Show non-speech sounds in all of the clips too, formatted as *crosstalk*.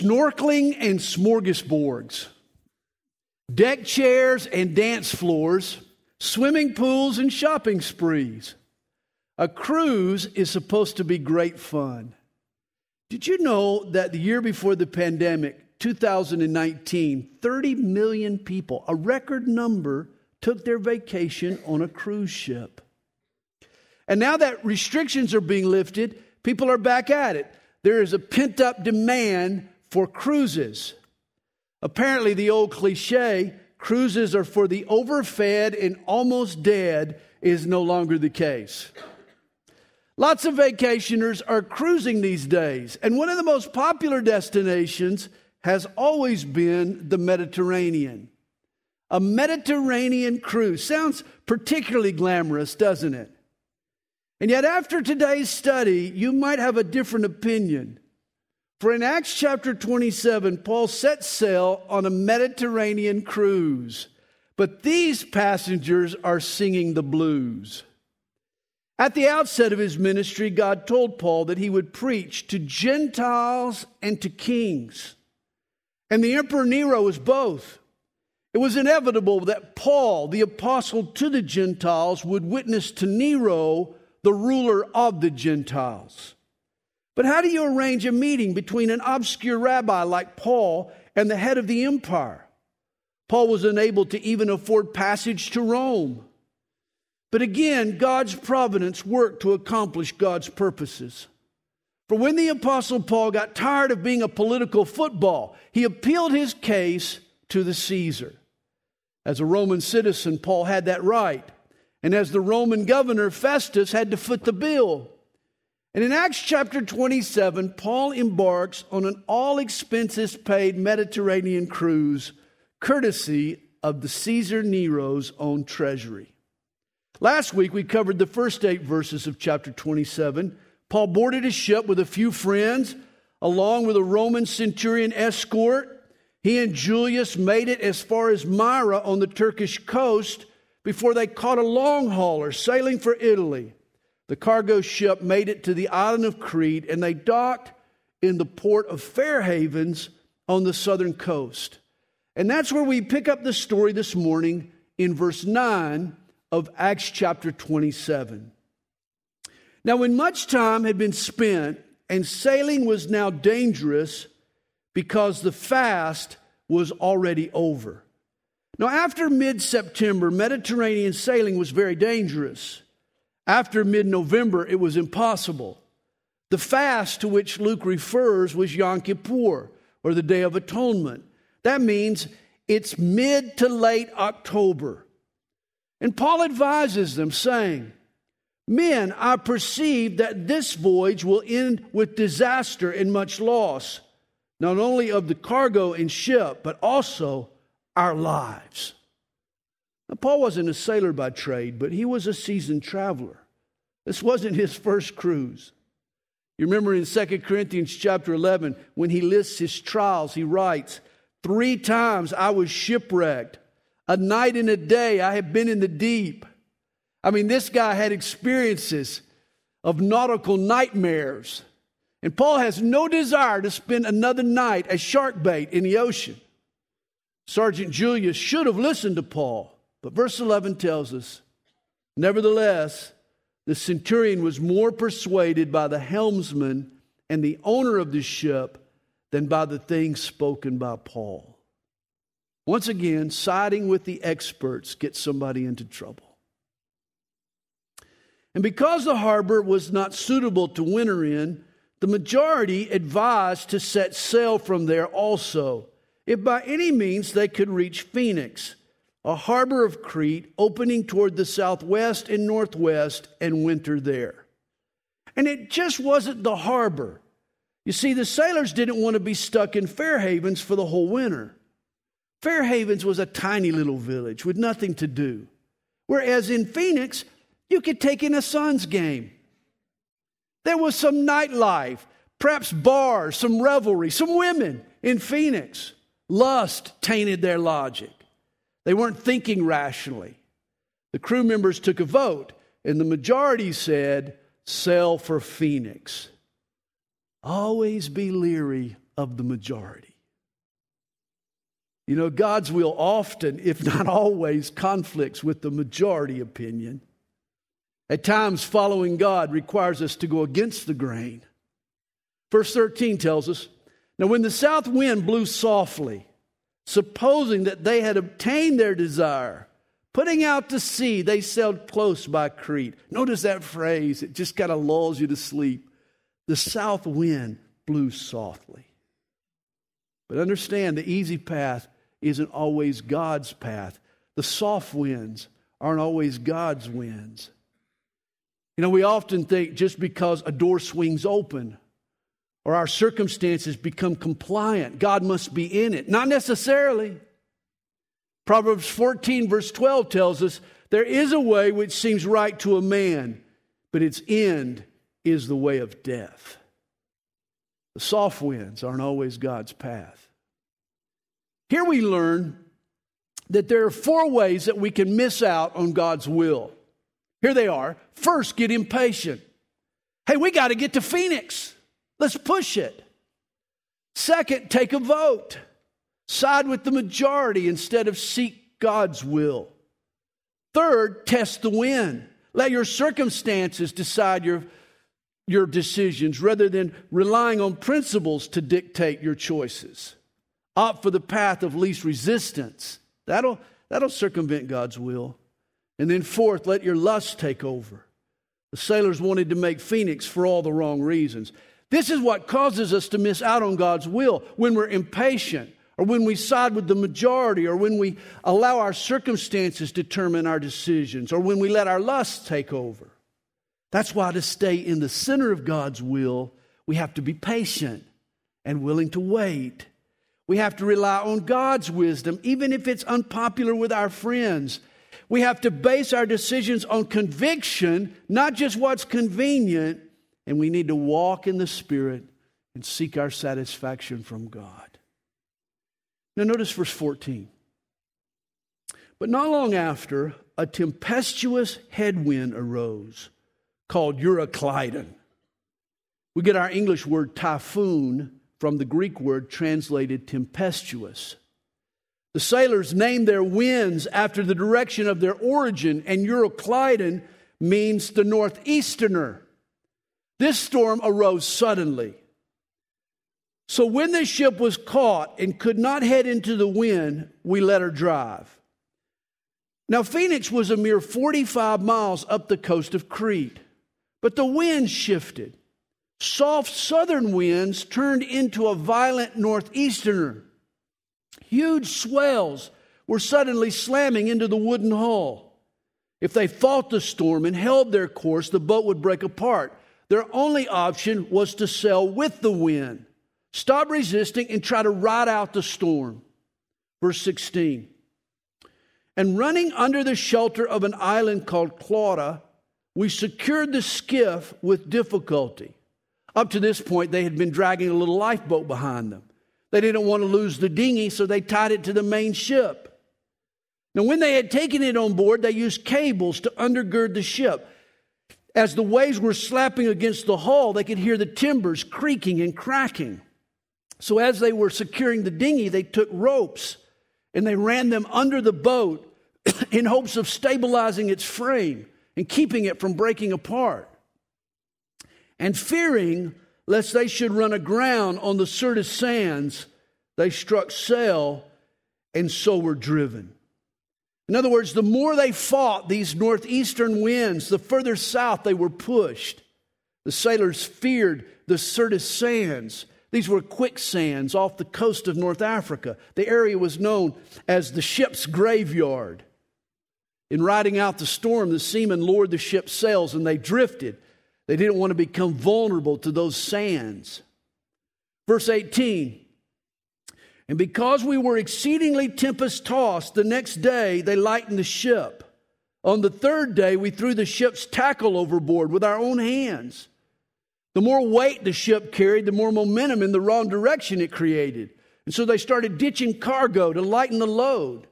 snorkeling and smorgasbords, deck chairs and dance floors, swimming pools and shopping sprees. A cruise is supposed to be great fun. Did you know that the year before the pandemic, 2019, 30 million people, a record number, took their vacation on a cruise ship? And now that restrictions are being lifted, people are back at it. There is a pent up demand for cruises. Apparently, the old cliche, cruises are for the overfed and almost dead, is no longer the case. Lots of vacationers are cruising these days, and one of the most popular destinations has always been the Mediterranean. A Mediterranean cruise sounds particularly glamorous, doesn't it? And yet, after today's study, you might have a different opinion. For in Acts chapter 27, Paul sets sail on a Mediterranean cruise, but these passengers are singing the blues. At the outset of his ministry, God told Paul that he would preach to Gentiles and to kings. And the Emperor Nero was both. It was inevitable that Paul, the apostle to the Gentiles, would witness to Nero the ruler of the Gentiles. But how do you arrange a meeting between an obscure rabbi like Paul and the head of the empire? Paul was unable to even afford passage to Rome. But again, God's providence worked to accomplish God's purposes. For when the Apostle Paul got tired of being a political football, he appealed his case to the Caesar. As a Roman citizen, Paul had that right and as the Roman governor, Festus had to foot the bill. And in Acts chapter 27, Paul embarks on an all expenses paid Mediterranean cruise, courtesy of the Caesar Nero's own treasury. Last week, we covered the first eight verses of chapter 27. Paul boarded a ship with a few friends, along with a Roman centurion escort. He and Julius made it as far as Myra on the Turkish coast before they caught a long hauler sailing for Italy. The cargo ship made it to the island of Crete and they docked in the port of Fair Havens on the southern coast. And that's where we pick up the story this morning in verse 9 of Acts chapter 27. Now, when much time had been spent and sailing was now dangerous because the fast was already over. Now, after mid September, Mediterranean sailing was very dangerous. After mid November, it was impossible. The fast to which Luke refers was Yom Kippur, or the Day of Atonement. That means it's mid to late October. And Paul advises them, saying, Men, I perceive that this voyage will end with disaster and much loss, not only of the cargo and ship, but also our lives. Now, Paul wasn't a sailor by trade, but he was a seasoned traveler. This wasn't his first cruise. You remember in 2 Corinthians chapter 11, when he lists his trials, he writes, Three times I was shipwrecked. A night and a day I have been in the deep. I mean, this guy had experiences of nautical nightmares. And Paul has no desire to spend another night as shark bait in the ocean. Sergeant Julius should have listened to Paul. But verse 11 tells us, nevertheless, the centurion was more persuaded by the helmsman and the owner of the ship than by the things spoken by Paul. Once again, siding with the experts gets somebody into trouble. And because the harbor was not suitable to winter in, the majority advised to set sail from there also if by any means they could reach Phoenix, a harbor of Crete opening toward the southwest and northwest, and winter there. And it just wasn't the harbor. You see, the sailors didn't want to be stuck in Fair Havens for the whole winter. Fair Havens was a tiny little village with nothing to do. Whereas in Phoenix, you could take in a Suns game. There was some nightlife, perhaps bars, some revelry, some women in Phoenix. Lust tainted their logic. They weren't thinking rationally. The crew members took a vote, and the majority said, Sail for Phoenix. Always be leery of the majority. You know, God's will often, if not always, conflicts with the majority opinion. At times, following God requires us to go against the grain. Verse 13 tells us Now, when the south wind blew softly, supposing that they had obtained their desire, putting out to sea, they sailed close by Crete. Notice that phrase, it just kind of lulls you to sleep. The south wind blew softly. But understand the easy path isn't always God's path. The soft winds aren't always God's winds. You know, we often think just because a door swings open or our circumstances become compliant, God must be in it. Not necessarily. Proverbs 14, verse 12 tells us there is a way which seems right to a man, but its end is the way of death. The soft winds aren't always God's path. Here we learn that there are four ways that we can miss out on God's will. Here they are. First, get impatient. Hey, we got to get to Phoenix. Let's push it. Second, take a vote. Side with the majority instead of seek God's will. Third, test the wind. Let your circumstances decide your, your decisions rather than relying on principles to dictate your choices. Opt for the path of least resistance. That'll, that'll circumvent God's will. And then, fourth, let your lust take over. The sailors wanted to make Phoenix for all the wrong reasons. This is what causes us to miss out on God's will when we're impatient, or when we side with the majority, or when we allow our circumstances determine our decisions, or when we let our lusts take over. That's why to stay in the center of God's will, we have to be patient and willing to wait. We have to rely on God's wisdom, even if it's unpopular with our friends. We have to base our decisions on conviction, not just what's convenient, and we need to walk in the Spirit and seek our satisfaction from God. Now, notice verse 14. But not long after, a tempestuous headwind arose called Euroclydon. We get our English word typhoon from the Greek word translated tempestuous. The sailors named their winds after the direction of their origin, and Euroclydon means the northeasterner. This storm arose suddenly. So when the ship was caught and could not head into the wind, we let her drive. Now, Phoenix was a mere 45 miles up the coast of Crete, but the wind shifted. Soft southern winds turned into a violent northeasterner. Huge swells were suddenly slamming into the wooden hull. If they fought the storm and held their course, the boat would break apart. Their only option was to sail with the wind, stop resisting, and try to ride out the storm. Verse 16. And running under the shelter of an island called Clauda, we secured the skiff with difficulty. Up to this point, they had been dragging a little lifeboat behind them. They didn't want to lose the dinghy, so they tied it to the main ship. Now, when they had taken it on board, they used cables to undergird the ship. As the waves were slapping against the hull, they could hear the timbers creaking and cracking. So, as they were securing the dinghy, they took ropes and they ran them under the boat *clears throat* in hopes of stabilizing its frame and keeping it from breaking apart. And fearing lest they should run aground on the Syrtis sands, they struck sail and so were driven. In other words, the more they fought these northeastern winds, the further south they were pushed. The sailors feared the Syrtis sands. These were quicksands off the coast of North Africa. The area was known as the ship's graveyard. In riding out the storm, the seamen lowered the ship's sails and they drifted. They didn't want to become vulnerable to those sands. Verse 18 And because we were exceedingly tempest tossed, the next day they lightened the ship. On the third day, we threw the ship's tackle overboard with our own hands. The more weight the ship carried, the more momentum in the wrong direction it created. And so they started ditching cargo to lighten the load,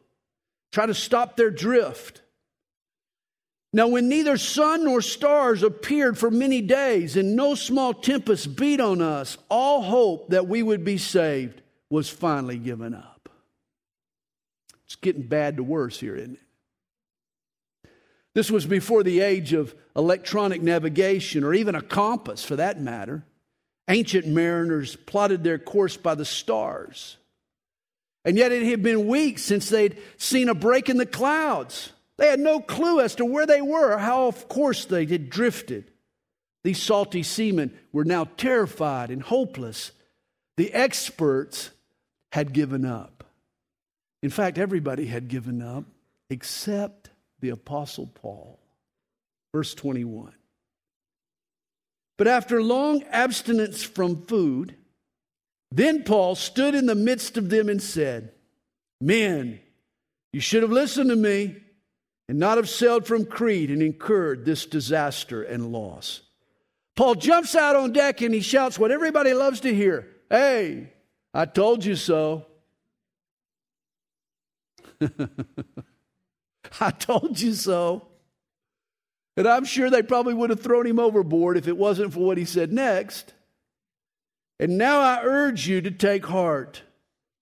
try to stop their drift. Now, when neither sun nor stars appeared for many days, and no small tempest beat on us, all hope that we would be saved was finally given up. It's getting bad to worse here, isn't it? This was before the age of electronic navigation or even a compass for that matter. Ancient mariners plotted their course by the stars. And yet it had been weeks since they'd seen a break in the clouds. They had no clue as to where they were or how, of course, they had drifted. These salty seamen were now terrified and hopeless. The experts had given up. In fact, everybody had given up except the Apostle Paul. Verse 21. But after long abstinence from food, then Paul stood in the midst of them and said, Men, you should have listened to me and not have sailed from Crete and incurred this disaster and loss. Paul jumps out on deck and he shouts what everybody loves to hear Hey, I told you so. *laughs* I told you so. And I'm sure they probably would have thrown him overboard if it wasn't for what he said next. And now I urge you to take heart,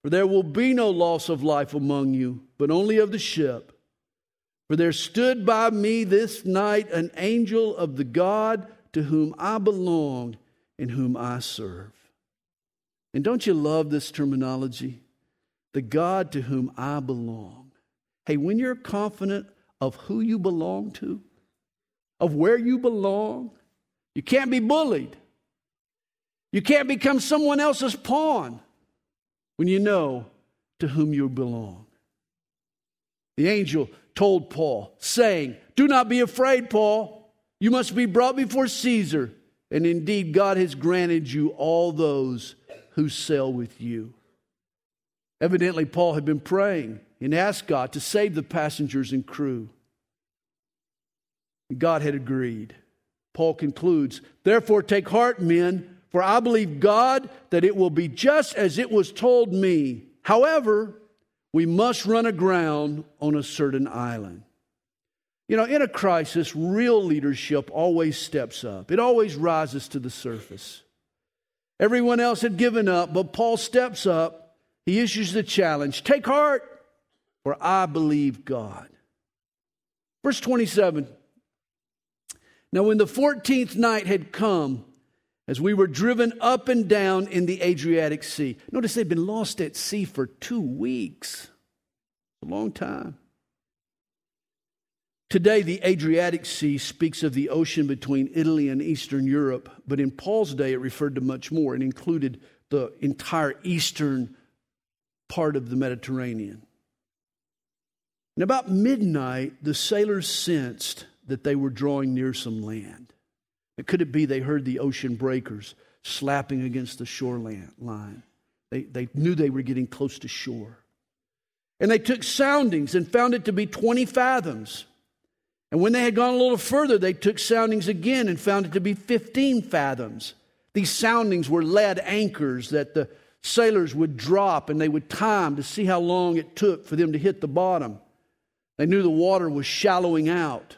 for there will be no loss of life among you, but only of the ship. For there stood by me this night an angel of the God to whom I belong and whom I serve. And don't you love this terminology? The God to whom I belong. Hey, when you're confident of who you belong to, of where you belong, you can't be bullied. You can't become someone else's pawn when you know to whom you belong. The angel told Paul, saying, Do not be afraid, Paul. You must be brought before Caesar. And indeed, God has granted you all those who sail with you. Evidently, Paul had been praying and asked God to save the passengers and crew. God had agreed. Paul concludes, Therefore, take heart, men, for I believe God that it will be just as it was told me. However, we must run aground on a certain island. You know, in a crisis, real leadership always steps up, it always rises to the surface. Everyone else had given up, but Paul steps up. He issues the challenge Take heart, for I believe God. Verse 27 Now, when the 14th night had come, as we were driven up and down in the Adriatic Sea. Notice they've been lost at sea for two weeks. A long time. Today, the Adriatic Sea speaks of the ocean between Italy and Eastern Europe, but in Paul's day, it referred to much more. It included the entire eastern part of the Mediterranean. And about midnight, the sailors sensed that they were drawing near some land. Could it be they heard the ocean breakers slapping against the shoreline line? They, they knew they were getting close to shore. And they took soundings and found it to be 20 fathoms. And when they had gone a little further, they took soundings again and found it to be 15 fathoms. These soundings were lead anchors that the sailors would drop and they would time to see how long it took for them to hit the bottom. They knew the water was shallowing out.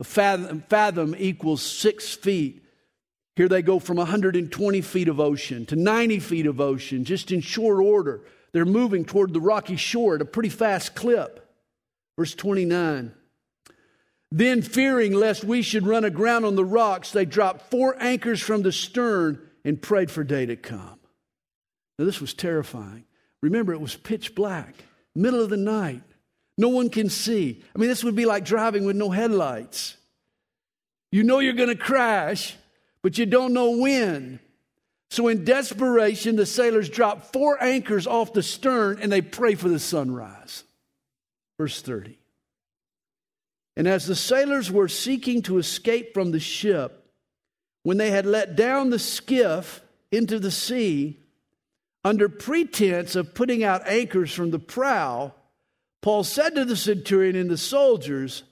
A fathom, fathom equals six feet. Here they go from 120 feet of ocean to 90 feet of ocean, just in short order. They're moving toward the rocky shore at a pretty fast clip. Verse 29. Then, fearing lest we should run aground on the rocks, they dropped four anchors from the stern and prayed for day to come. Now, this was terrifying. Remember, it was pitch black, middle of the night. No one can see. I mean, this would be like driving with no headlights. You know you're going to crash, but you don't know when. So, in desperation, the sailors drop four anchors off the stern and they pray for the sunrise. Verse 30. And as the sailors were seeking to escape from the ship, when they had let down the skiff into the sea, under pretense of putting out anchors from the prow, Paul said to the centurion and the soldiers,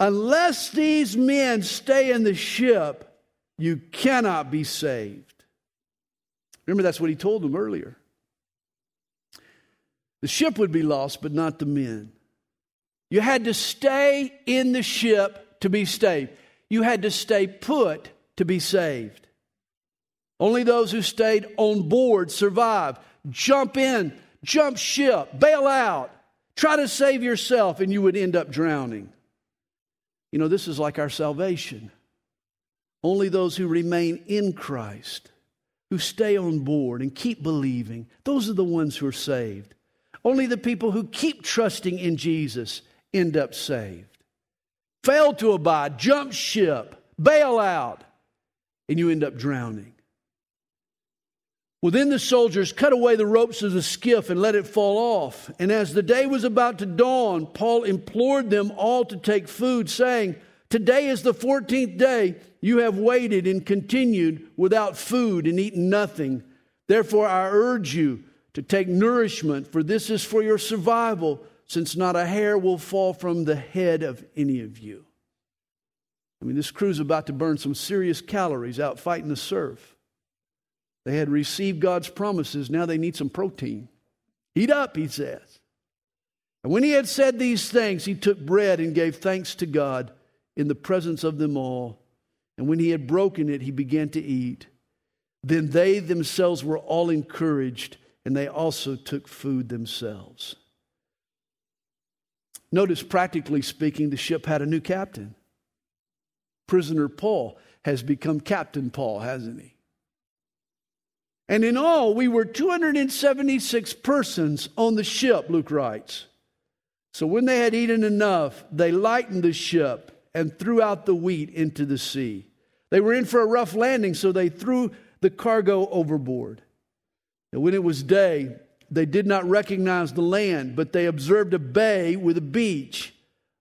Unless these men stay in the ship, you cannot be saved. Remember, that's what he told them earlier. The ship would be lost, but not the men. You had to stay in the ship to be saved. You had to stay put to be saved. Only those who stayed on board survived. Jump in, jump ship, bail out, try to save yourself, and you would end up drowning. You know, this is like our salvation. Only those who remain in Christ, who stay on board and keep believing, those are the ones who are saved. Only the people who keep trusting in Jesus end up saved. Fail to abide, jump ship, bail out, and you end up drowning. Well, then the soldiers cut away the ropes of the skiff and let it fall off. And as the day was about to dawn, Paul implored them all to take food, saying, Today is the 14th day you have waited and continued without food and eaten nothing. Therefore, I urge you to take nourishment, for this is for your survival, since not a hair will fall from the head of any of you. I mean, this crew's about to burn some serious calories out fighting the surf. They had received God's promises. Now they need some protein. Eat up, he says. And when he had said these things, he took bread and gave thanks to God in the presence of them all. And when he had broken it, he began to eat. Then they themselves were all encouraged, and they also took food themselves. Notice, practically speaking, the ship had a new captain. Prisoner Paul has become Captain Paul, hasn't he? And in all, we were 276 persons on the ship, Luke writes. So when they had eaten enough, they lightened the ship and threw out the wheat into the sea. They were in for a rough landing, so they threw the cargo overboard. And when it was day, they did not recognize the land, but they observed a bay with a beach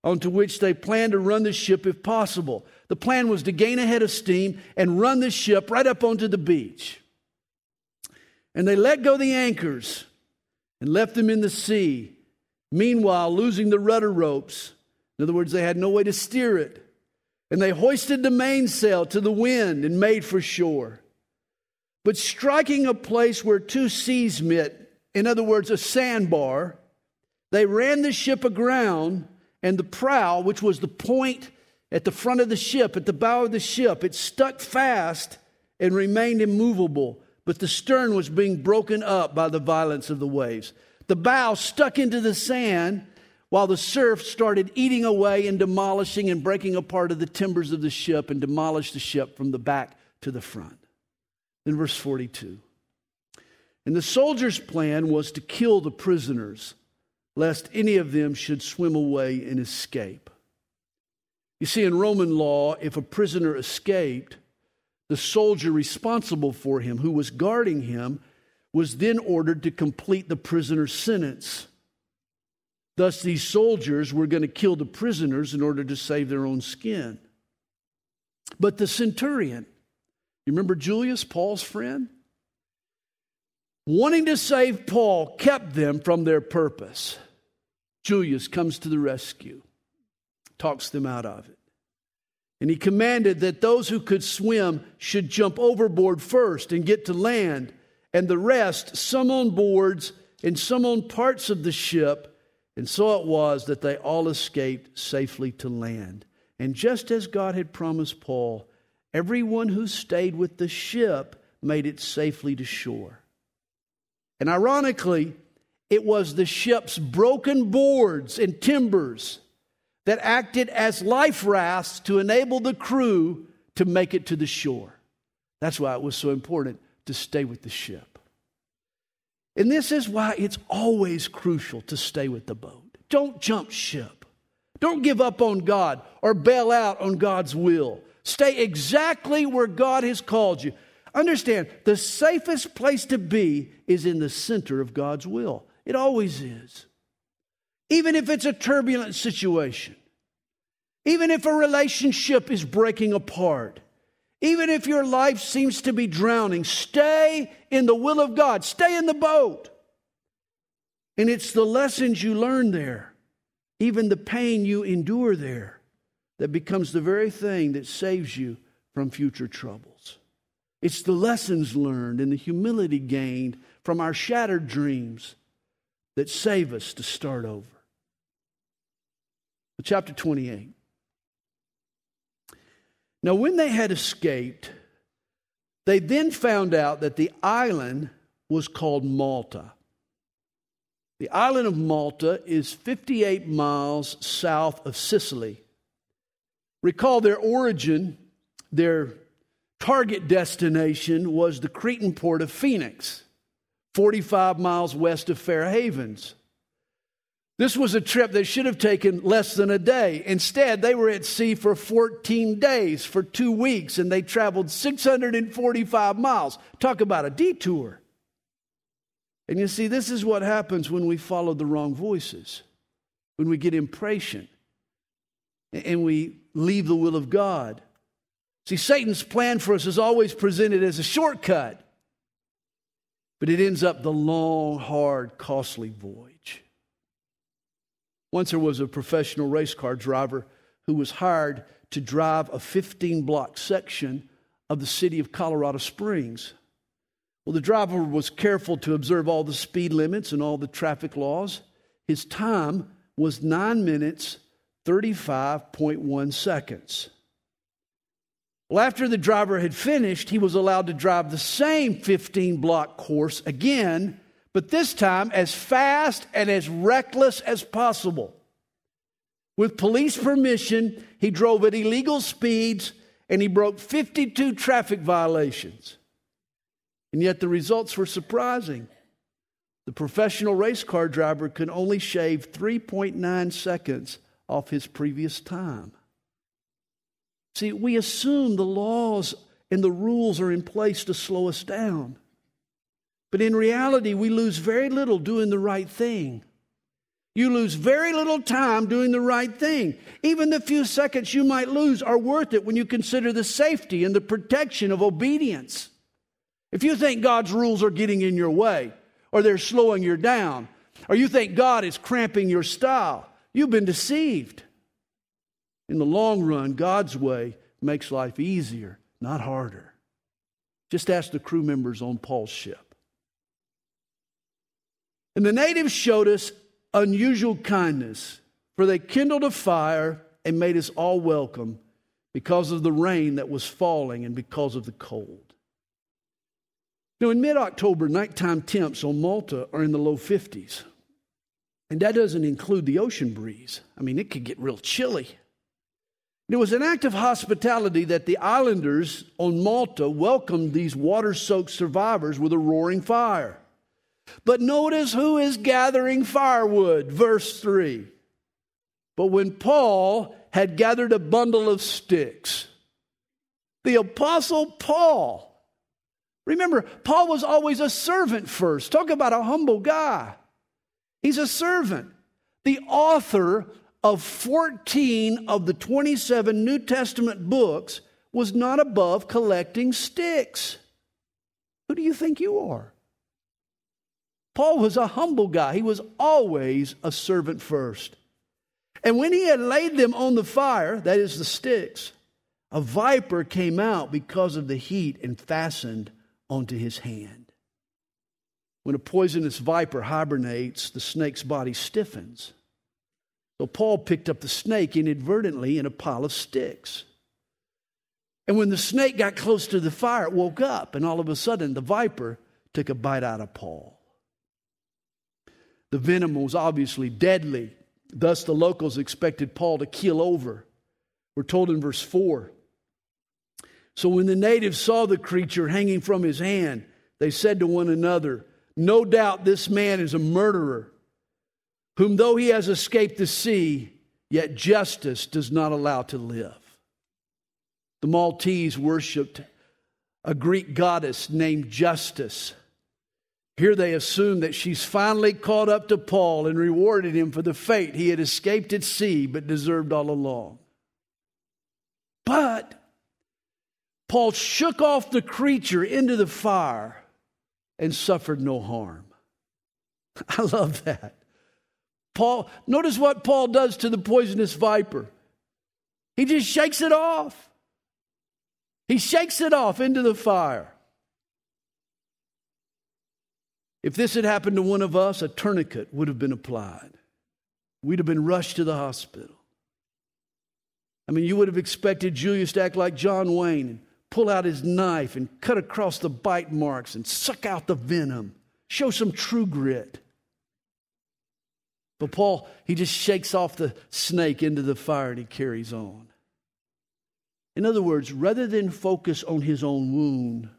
onto which they planned to run the ship if possible. The plan was to gain a head of steam and run the ship right up onto the beach. And they let go the anchors and left them in the sea, meanwhile, losing the rudder ropes. In other words, they had no way to steer it. And they hoisted the mainsail to the wind and made for shore. But striking a place where two seas met, in other words, a sandbar, they ran the ship aground, and the prow, which was the point at the front of the ship, at the bow of the ship, it stuck fast and remained immovable but the stern was being broken up by the violence of the waves. The bow stuck into the sand while the surf started eating away and demolishing and breaking apart of the timbers of the ship and demolished the ship from the back to the front. Then, verse 42. And the soldiers' plan was to kill the prisoners, lest any of them should swim away and escape. You see, in Roman law, if a prisoner escaped, the soldier responsible for him, who was guarding him, was then ordered to complete the prisoner's sentence. Thus, these soldiers were going to kill the prisoners in order to save their own skin. But the centurion, you remember Julius, Paul's friend? Wanting to save Paul, kept them from their purpose. Julius comes to the rescue, talks them out of it. And he commanded that those who could swim should jump overboard first and get to land, and the rest, some on boards and some on parts of the ship. And so it was that they all escaped safely to land. And just as God had promised Paul, everyone who stayed with the ship made it safely to shore. And ironically, it was the ship's broken boards and timbers that acted as life rafts to enable the crew to make it to the shore. That's why it was so important to stay with the ship. And this is why it's always crucial to stay with the boat. Don't jump ship. Don't give up on God or bail out on God's will. Stay exactly where God has called you. Understand, the safest place to be is in the center of God's will. It always is even if it's a turbulent situation, even if a relationship is breaking apart, even if your life seems to be drowning, stay in the will of God, stay in the boat. And it's the lessons you learn there, even the pain you endure there, that becomes the very thing that saves you from future troubles. It's the lessons learned and the humility gained from our shattered dreams that save us to start over. Chapter 28. Now, when they had escaped, they then found out that the island was called Malta. The island of Malta is 58 miles south of Sicily. Recall their origin, their target destination was the Cretan port of Phoenix, 45 miles west of Fair Havens. This was a trip that should have taken less than a day. Instead, they were at sea for 14 days, for two weeks, and they traveled 645 miles. Talk about a detour. And you see, this is what happens when we follow the wrong voices, when we get impatient and we leave the will of God. See, Satan's plan for us is always presented as a shortcut, but it ends up the long, hard, costly voyage. Once there was a professional race car driver who was hired to drive a 15 block section of the city of Colorado Springs. Well, the driver was careful to observe all the speed limits and all the traffic laws. His time was 9 minutes 35.1 seconds. Well, after the driver had finished, he was allowed to drive the same 15 block course again but this time as fast and as reckless as possible. With police permission, he drove at illegal speeds and he broke 52 traffic violations. And yet the results were surprising. The professional race car driver could only shave 3.9 seconds off his previous time. See, we assume the laws and the rules are in place to slow us down. But in reality, we lose very little doing the right thing. You lose very little time doing the right thing. Even the few seconds you might lose are worth it when you consider the safety and the protection of obedience. If you think God's rules are getting in your way, or they're slowing you down, or you think God is cramping your style, you've been deceived. In the long run, God's way makes life easier, not harder. Just ask the crew members on Paul's ship. And the natives showed us unusual kindness, for they kindled a fire and made us all welcome because of the rain that was falling and because of the cold. Now, in mid October, nighttime temps on Malta are in the low 50s. And that doesn't include the ocean breeze. I mean, it could get real chilly. It was an act of hospitality that the islanders on Malta welcomed these water soaked survivors with a roaring fire. But notice who is gathering firewood, verse 3. But when Paul had gathered a bundle of sticks, the Apostle Paul, remember, Paul was always a servant first. Talk about a humble guy. He's a servant. The author of 14 of the 27 New Testament books was not above collecting sticks. Who do you think you are? Paul was a humble guy. He was always a servant first. And when he had laid them on the fire, that is the sticks, a viper came out because of the heat and fastened onto his hand. When a poisonous viper hibernates, the snake's body stiffens. So Paul picked up the snake inadvertently in a pile of sticks. And when the snake got close to the fire, it woke up, and all of a sudden the viper took a bite out of Paul. The venom was obviously deadly. Thus, the locals expected Paul to keel over. We're told in verse 4. So, when the natives saw the creature hanging from his hand, they said to one another, No doubt this man is a murderer, whom though he has escaped the sea, yet justice does not allow to live. The Maltese worshiped a Greek goddess named Justice. Here they assume that she's finally caught up to Paul and rewarded him for the fate he had escaped at sea but deserved all along. But Paul shook off the creature into the fire and suffered no harm. *laughs* I love that. Paul, notice what Paul does to the poisonous viper. He just shakes it off. He shakes it off into the fire. If this had happened to one of us, a tourniquet would have been applied. We'd have been rushed to the hospital. I mean, you would have expected Julius to act like John Wayne and pull out his knife and cut across the bite marks and suck out the venom, show some true grit. But Paul, he just shakes off the snake into the fire and he carries on. In other words, rather than focus on his own wound,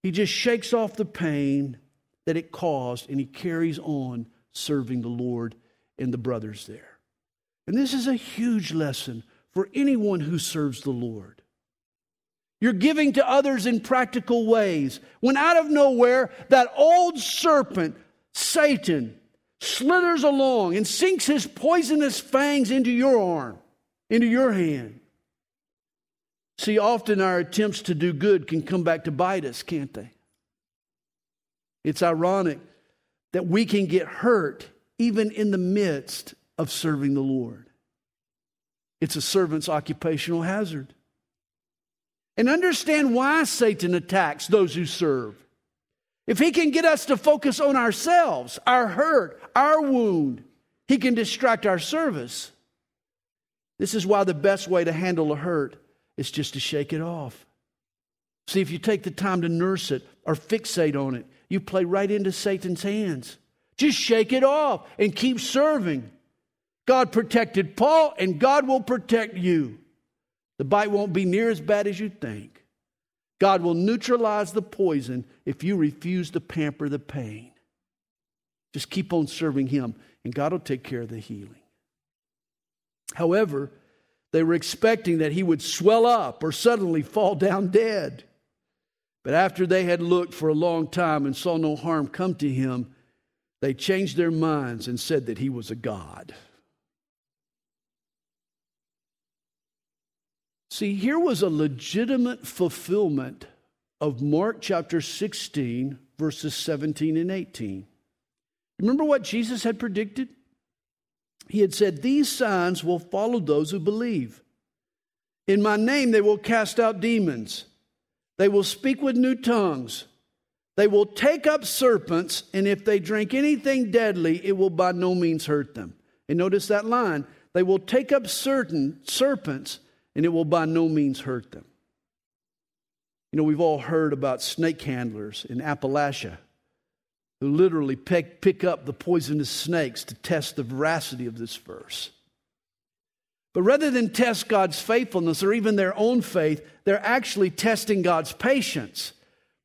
he just shakes off the pain that it caused and he carries on serving the Lord and the brothers there. And this is a huge lesson for anyone who serves the Lord. You're giving to others in practical ways. When out of nowhere, that old serpent, Satan, slithers along and sinks his poisonous fangs into your arm, into your hand. See, often our attempts to do good can come back to bite us, can't they? It's ironic that we can get hurt even in the midst of serving the Lord. It's a servant's occupational hazard. And understand why Satan attacks those who serve. If he can get us to focus on ourselves, our hurt, our wound, he can distract our service. This is why the best way to handle a hurt is just to shake it off. See, if you take the time to nurse it or fixate on it, you play right into Satan's hands. Just shake it off and keep serving. God protected Paul, and God will protect you. The bite won't be near as bad as you think. God will neutralize the poison if you refuse to pamper the pain. Just keep on serving Him, and God will take care of the healing. However, they were expecting that he would swell up or suddenly fall down dead. But after they had looked for a long time and saw no harm come to him, they changed their minds and said that he was a god. See, here was a legitimate fulfillment of Mark chapter 16, verses 17 and 18. Remember what Jesus had predicted? He had said, These signs will follow those who believe. In my name, they will cast out demons. They will speak with new tongues. They will take up serpents, and if they drink anything deadly, it will by no means hurt them. And notice that line they will take up certain serpents, and it will by no means hurt them. You know, we've all heard about snake handlers in Appalachia who literally pick, pick up the poisonous snakes to test the veracity of this verse. But rather than test God's faithfulness or even their own faith, they're actually testing God's patience.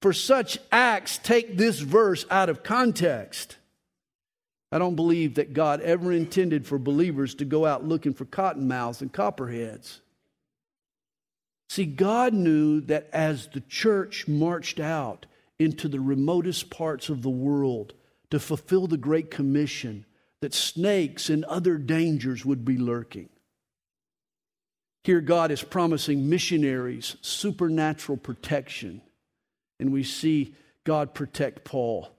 For such acts take this verse out of context. I don't believe that God ever intended for believers to go out looking for cottonmouths and copperheads. See, God knew that as the church marched out, into the remotest parts of the world to fulfill the Great Commission, that snakes and other dangers would be lurking. Here, God is promising missionaries supernatural protection, and we see God protect Paul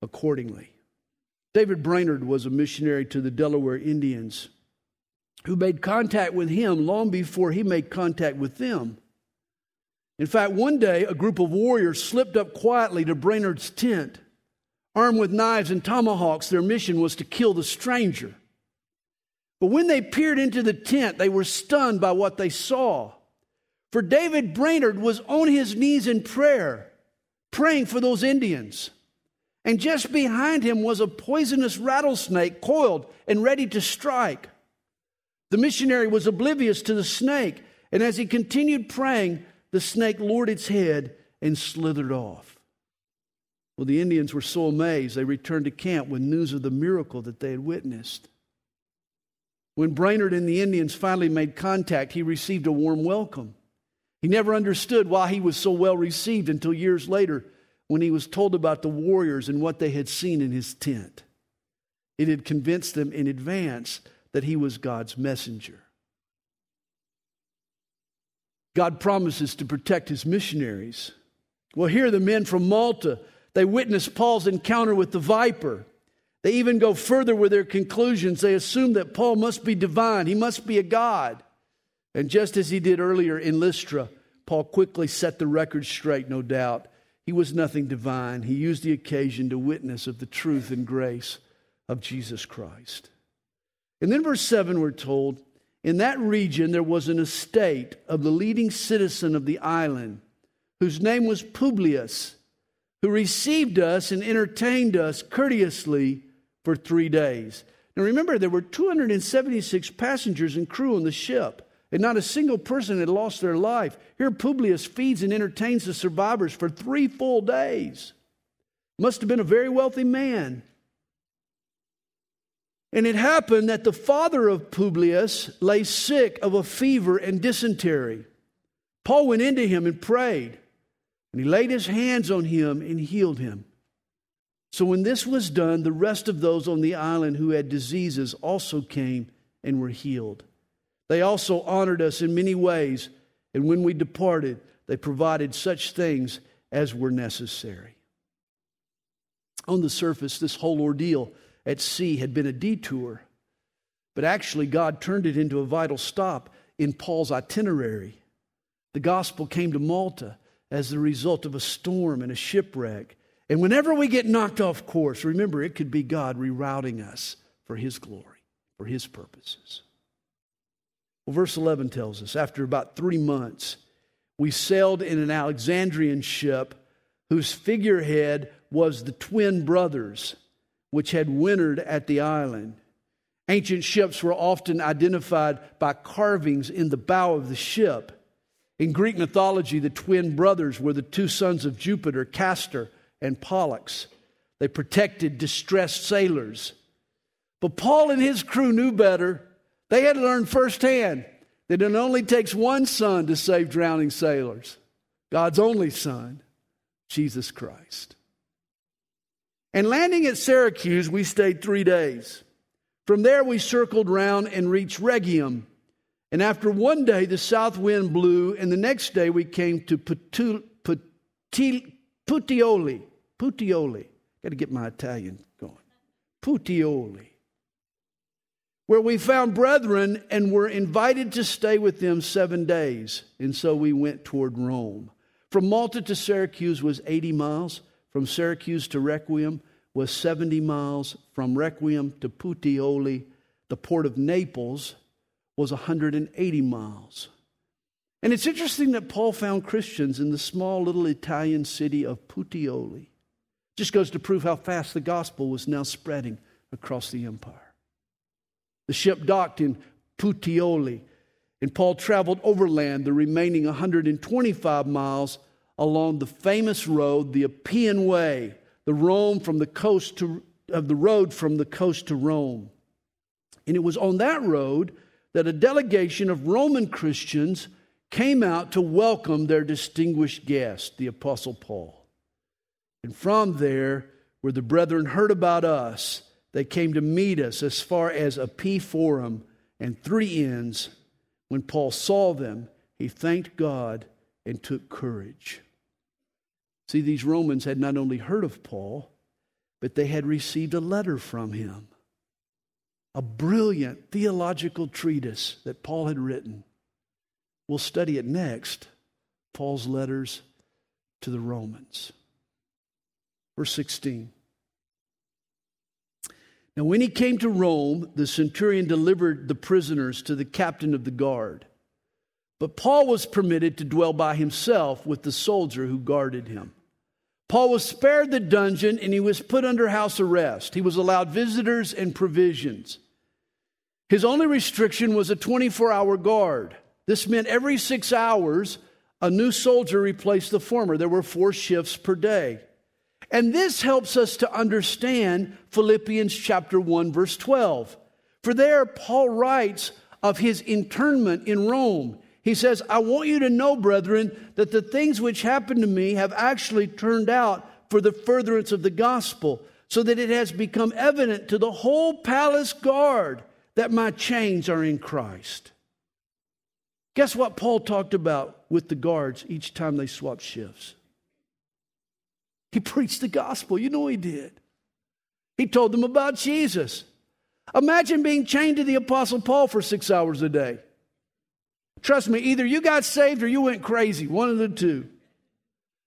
accordingly. David Brainerd was a missionary to the Delaware Indians who made contact with him long before he made contact with them. In fact, one day a group of warriors slipped up quietly to Brainerd's tent. Armed with knives and tomahawks, their mission was to kill the stranger. But when they peered into the tent, they were stunned by what they saw. For David Brainerd was on his knees in prayer, praying for those Indians. And just behind him was a poisonous rattlesnake coiled and ready to strike. The missionary was oblivious to the snake, and as he continued praying, the snake lowered its head and slithered off. Well, the Indians were so amazed, they returned to camp with news of the miracle that they had witnessed. When Brainerd and the Indians finally made contact, he received a warm welcome. He never understood why he was so well received until years later when he was told about the warriors and what they had seen in his tent. It had convinced them in advance that he was God's messenger. God promises to protect his missionaries. Well, here are the men from Malta, they witness Paul's encounter with the viper. They even go further with their conclusions. They assume that Paul must be divine, he must be a god. And just as he did earlier in Lystra, Paul quickly set the record straight, no doubt. He was nothing divine. He used the occasion to witness of the truth and grace of Jesus Christ. And then, verse 7, we're told In that region, there was an estate of the leading citizen of the island, whose name was Publius, who received us and entertained us courteously for three days. Now remember, there were 276 passengers and crew on the ship, and not a single person had lost their life. Here, Publius feeds and entertains the survivors for three full days. Must have been a very wealthy man. And it happened that the father of Publius lay sick of a fever and dysentery. Paul went into him and prayed, and he laid his hands on him and healed him. So when this was done, the rest of those on the island who had diseases also came and were healed. They also honored us in many ways, and when we departed, they provided such things as were necessary. On the surface, this whole ordeal at sea had been a detour, but actually, God turned it into a vital stop in Paul's itinerary. The gospel came to Malta as the result of a storm and a shipwreck. And whenever we get knocked off course, remember it could be God rerouting us for His glory, for His purposes. Well, verse 11 tells us after about three months, we sailed in an Alexandrian ship whose figurehead was the twin brothers which had wintered at the island. Ancient ships were often identified by carvings in the bow of the ship. In Greek mythology, the twin brothers were the two sons of Jupiter, Castor and Pollux. They protected distressed sailors. But Paul and his crew knew better. They had learned firsthand that it only takes one son to save drowning sailors God's only son, Jesus Christ. And landing at Syracuse, we stayed three days. From there, we circled round and reached Rhegium. And after one day, the south wind blew, and the next day we came to Putu, Puti, Puteoli. Puteoli. Got to get my Italian going. Puteoli. Where we found brethren and were invited to stay with them seven days. And so we went toward Rome. From Malta to Syracuse was 80 miles. From Syracuse to Rhegium was 70 miles. From Rhegium to Puteoli, the port of Naples, was 180 miles. And it's interesting that Paul found Christians in the small little Italian city of Puteoli. Just goes to prove how fast the gospel was now spreading across the empire. The ship docked in Puteoli, and Paul traveled overland the remaining 125 miles along the famous road, the Appian Way, the Rome from the coast to of the road from the coast to Rome. And it was on that road that a delegation of Roman Christians came out to welcome their distinguished guest, the Apostle Paul. And from there, where the brethren heard about us, they came to meet us as far as Appii Forum and three inns. When Paul saw them, he thanked God and took courage. See, these Romans had not only heard of Paul, but they had received a letter from him. A brilliant theological treatise that Paul had written. We'll study it next Paul's letters to the Romans. Verse 16. Now, when he came to Rome, the centurion delivered the prisoners to the captain of the guard. But Paul was permitted to dwell by himself with the soldier who guarded him. Paul was spared the dungeon and he was put under house arrest. He was allowed visitors and provisions. His only restriction was a 24 hour guard. This meant every six hours, a new soldier replaced the former. There were four shifts per day. And this helps us to understand Philippians chapter 1, verse 12. For there, Paul writes of his internment in Rome. He says, I want you to know, brethren, that the things which happened to me have actually turned out for the furtherance of the gospel, so that it has become evident to the whole palace guard that my chains are in Christ. Guess what Paul talked about with the guards each time they swapped shifts? He *laughs* preached the gospel. You know he did. He told them about Jesus. Imagine being chained to the Apostle Paul for six hours a day. Trust me, either you got saved or you went crazy, one of the two.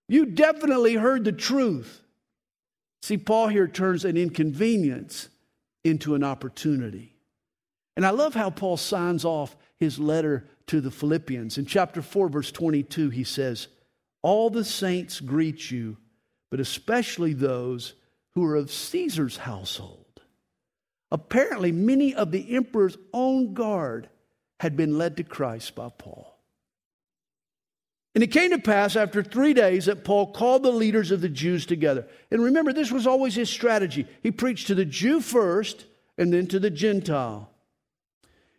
You definitely heard the truth. See, Paul here turns an inconvenience into an opportunity. And I love how Paul signs off his letter to the Philippians. In chapter 4, verse 22, he says, All the saints greet you, but especially those who are of Caesar's household. Apparently, many of the emperor's own guard had been led to Christ by Paul. And it came to pass after three days that Paul called the leaders of the Jews together. And remember, this was always his strategy. He preached to the Jew first and then to the Gentile.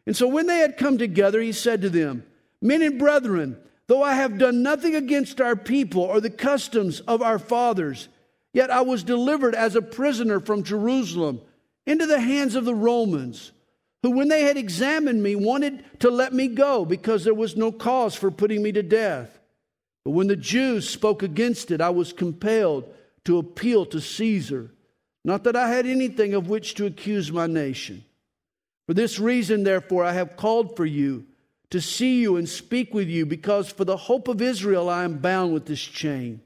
And so when they had come together, he said to them, Men and brethren, though I have done nothing against our people or the customs of our fathers, yet I was delivered as a prisoner from Jerusalem into the hands of the Romans who, when they had examined me, wanted to let me go because there was no cause for putting me to death. But when the Jews spoke against it, I was compelled to appeal to Caesar. Not that I had anything of which to accuse my nation. For this reason, therefore, I have called for you to see you and speak with you, because for the hope of Israel I am bound with this chain.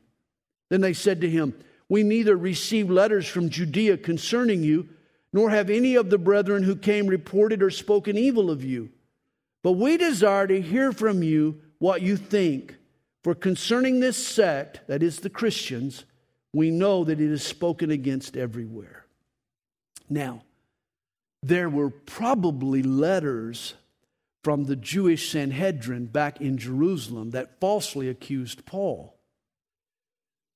Then they said to him, We neither received letters from Judea concerning you, nor have any of the brethren who came reported or spoken evil of you. But we desire to hear from you what you think for concerning this sect, that is the Christians, we know that it is spoken against everywhere. Now, there were probably letters from the Jewish Sanhedrin back in Jerusalem that falsely accused Paul.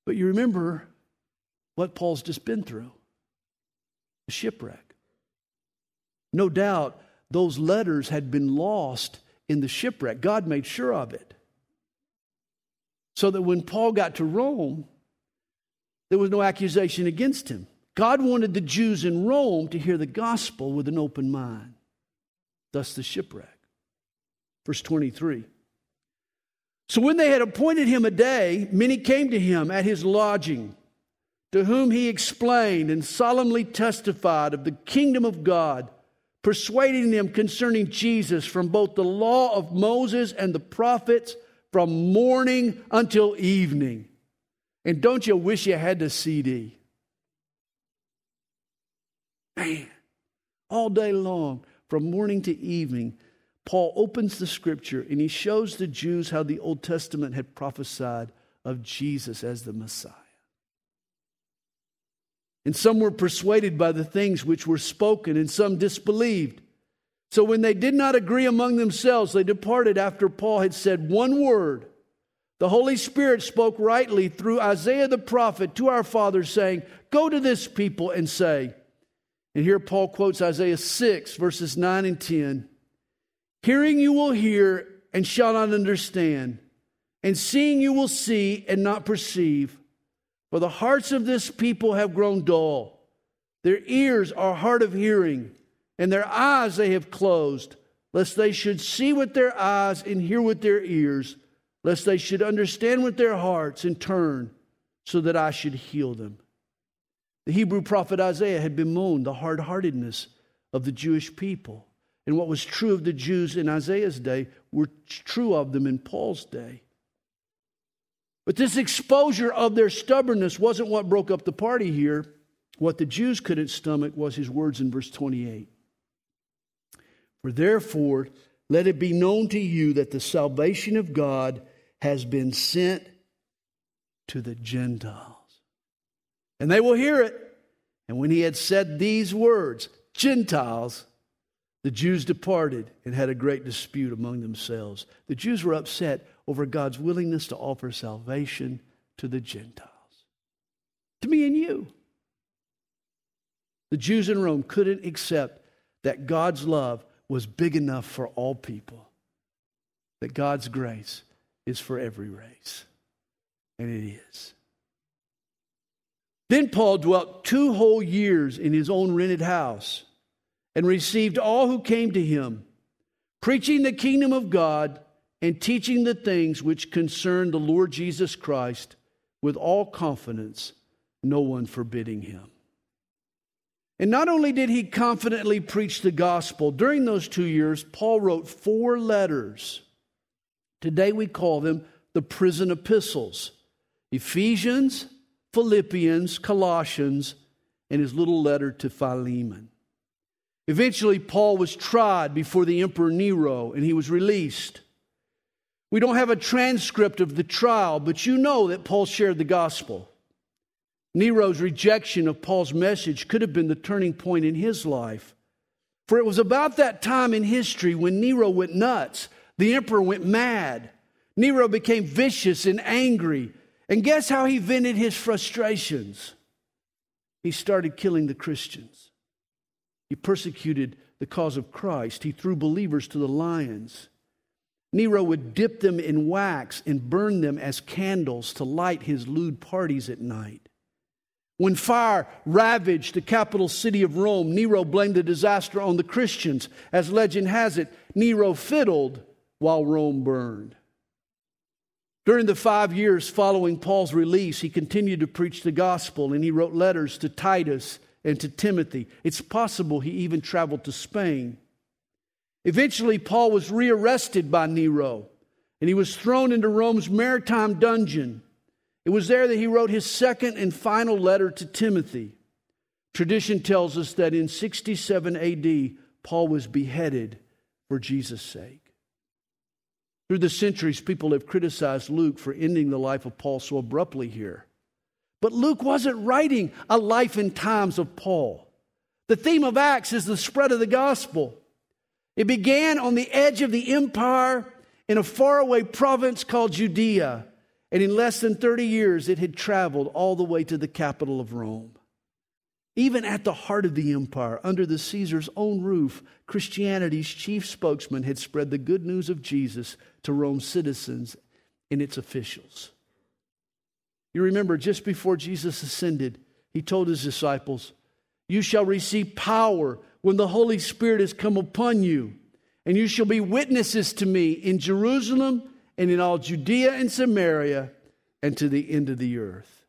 But you remember what Paul's just been through shipwreck. No doubt those letters had been lost in the shipwreck. God made sure of it. So that when Paul got to Rome, there was no accusation against him. God wanted the Jews in Rome to hear the gospel with an open mind. Thus the shipwreck. Verse 23. So when they had appointed him a day, many came to him at his lodging, to whom he explained and solemnly testified of the kingdom of God, persuading them concerning Jesus from both the law of Moses and the prophets from morning until evening. And don't you wish you had the CD? Man, all day long, from morning to evening, Paul opens the scripture and he shows the Jews how the Old Testament had prophesied of Jesus as the Messiah. And some were persuaded by the things which were spoken, and some disbelieved. So when they did not agree among themselves, they departed after Paul had said one word. The Holy Spirit spoke rightly through Isaiah the prophet to our fathers, saying, Go to this people and say, and here Paul quotes Isaiah 6, verses 9 and 10 Hearing you will hear and shall not understand, and seeing you will see and not perceive. For the hearts of this people have grown dull, their ears are hard of hearing and their eyes they have closed, lest they should see with their eyes and hear with their ears, lest they should understand with their hearts and turn, so that I should heal them. The Hebrew prophet Isaiah had bemoaned the hard heartedness of the Jewish people. And what was true of the Jews in Isaiah's day were true of them in Paul's day. But this exposure of their stubbornness wasn't what broke up the party here. What the Jews couldn't stomach was his words in verse 28. For therefore, let it be known to you that the salvation of God has been sent to the Gentiles. And they will hear it. And when he had said these words, Gentiles, the Jews departed and had a great dispute among themselves. The Jews were upset over God's willingness to offer salvation to the Gentiles, to me and you. The Jews in Rome couldn't accept that God's love was big enough for all people, that God's grace is for every race. And it is. Then Paul dwelt two whole years in his own rented house and received all who came to him, preaching the kingdom of God and teaching the things which concern the Lord Jesus Christ with all confidence, no one forbidding him. And not only did he confidently preach the gospel, during those two years, Paul wrote four letters. Today we call them the prison epistles Ephesians, Philippians, Colossians, and his little letter to Philemon. Eventually, Paul was tried before the Emperor Nero and he was released. We don't have a transcript of the trial, but you know that Paul shared the gospel. Nero's rejection of Paul's message could have been the turning point in his life. For it was about that time in history when Nero went nuts. The emperor went mad. Nero became vicious and angry. And guess how he vented his frustrations? He started killing the Christians. He persecuted the cause of Christ. He threw believers to the lions. Nero would dip them in wax and burn them as candles to light his lewd parties at night. When fire ravaged the capital city of Rome, Nero blamed the disaster on the Christians. As legend has it, Nero fiddled while Rome burned. During the five years following Paul's release, he continued to preach the gospel and he wrote letters to Titus and to Timothy. It's possible he even traveled to Spain. Eventually, Paul was rearrested by Nero and he was thrown into Rome's maritime dungeon. It was there that he wrote his second and final letter to Timothy. Tradition tells us that in 67 AD, Paul was beheaded for Jesus' sake. Through the centuries, people have criticized Luke for ending the life of Paul so abruptly here. But Luke wasn't writing a life and times of Paul. The theme of Acts is the spread of the gospel. It began on the edge of the empire in a faraway province called Judea, and in less than 30 years, it had traveled all the way to the capital of Rome. Even at the heart of the empire, under the Caesar's own roof, Christianity's chief spokesman had spread the good news of Jesus to Rome's citizens and its officials. You remember, just before Jesus ascended, he told his disciples, You shall receive power when the Holy Spirit has come upon you, and you shall be witnesses to me in Jerusalem and in all Judea and Samaria and to the end of the earth.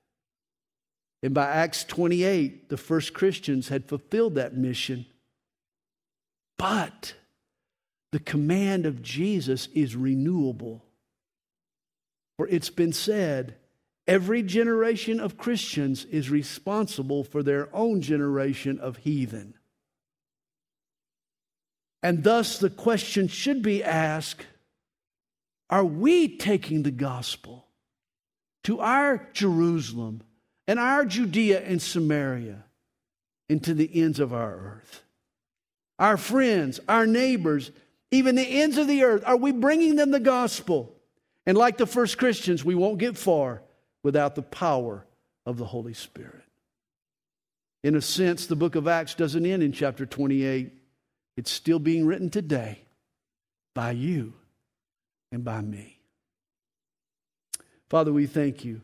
And by Acts 28, the first Christians had fulfilled that mission. But the command of Jesus is renewable. For it's been said, every generation of Christians is responsible for their own generation of heathen. And thus the question should be asked are we taking the gospel to our Jerusalem and our Judea and Samaria and to the ends of our earth? Our friends, our neighbors, even the ends of the earth, are we bringing them the gospel? And like the first Christians, we won't get far without the power of the Holy Spirit. In a sense, the book of Acts doesn't end in chapter 28. It's still being written today by you and by me. Father, we thank you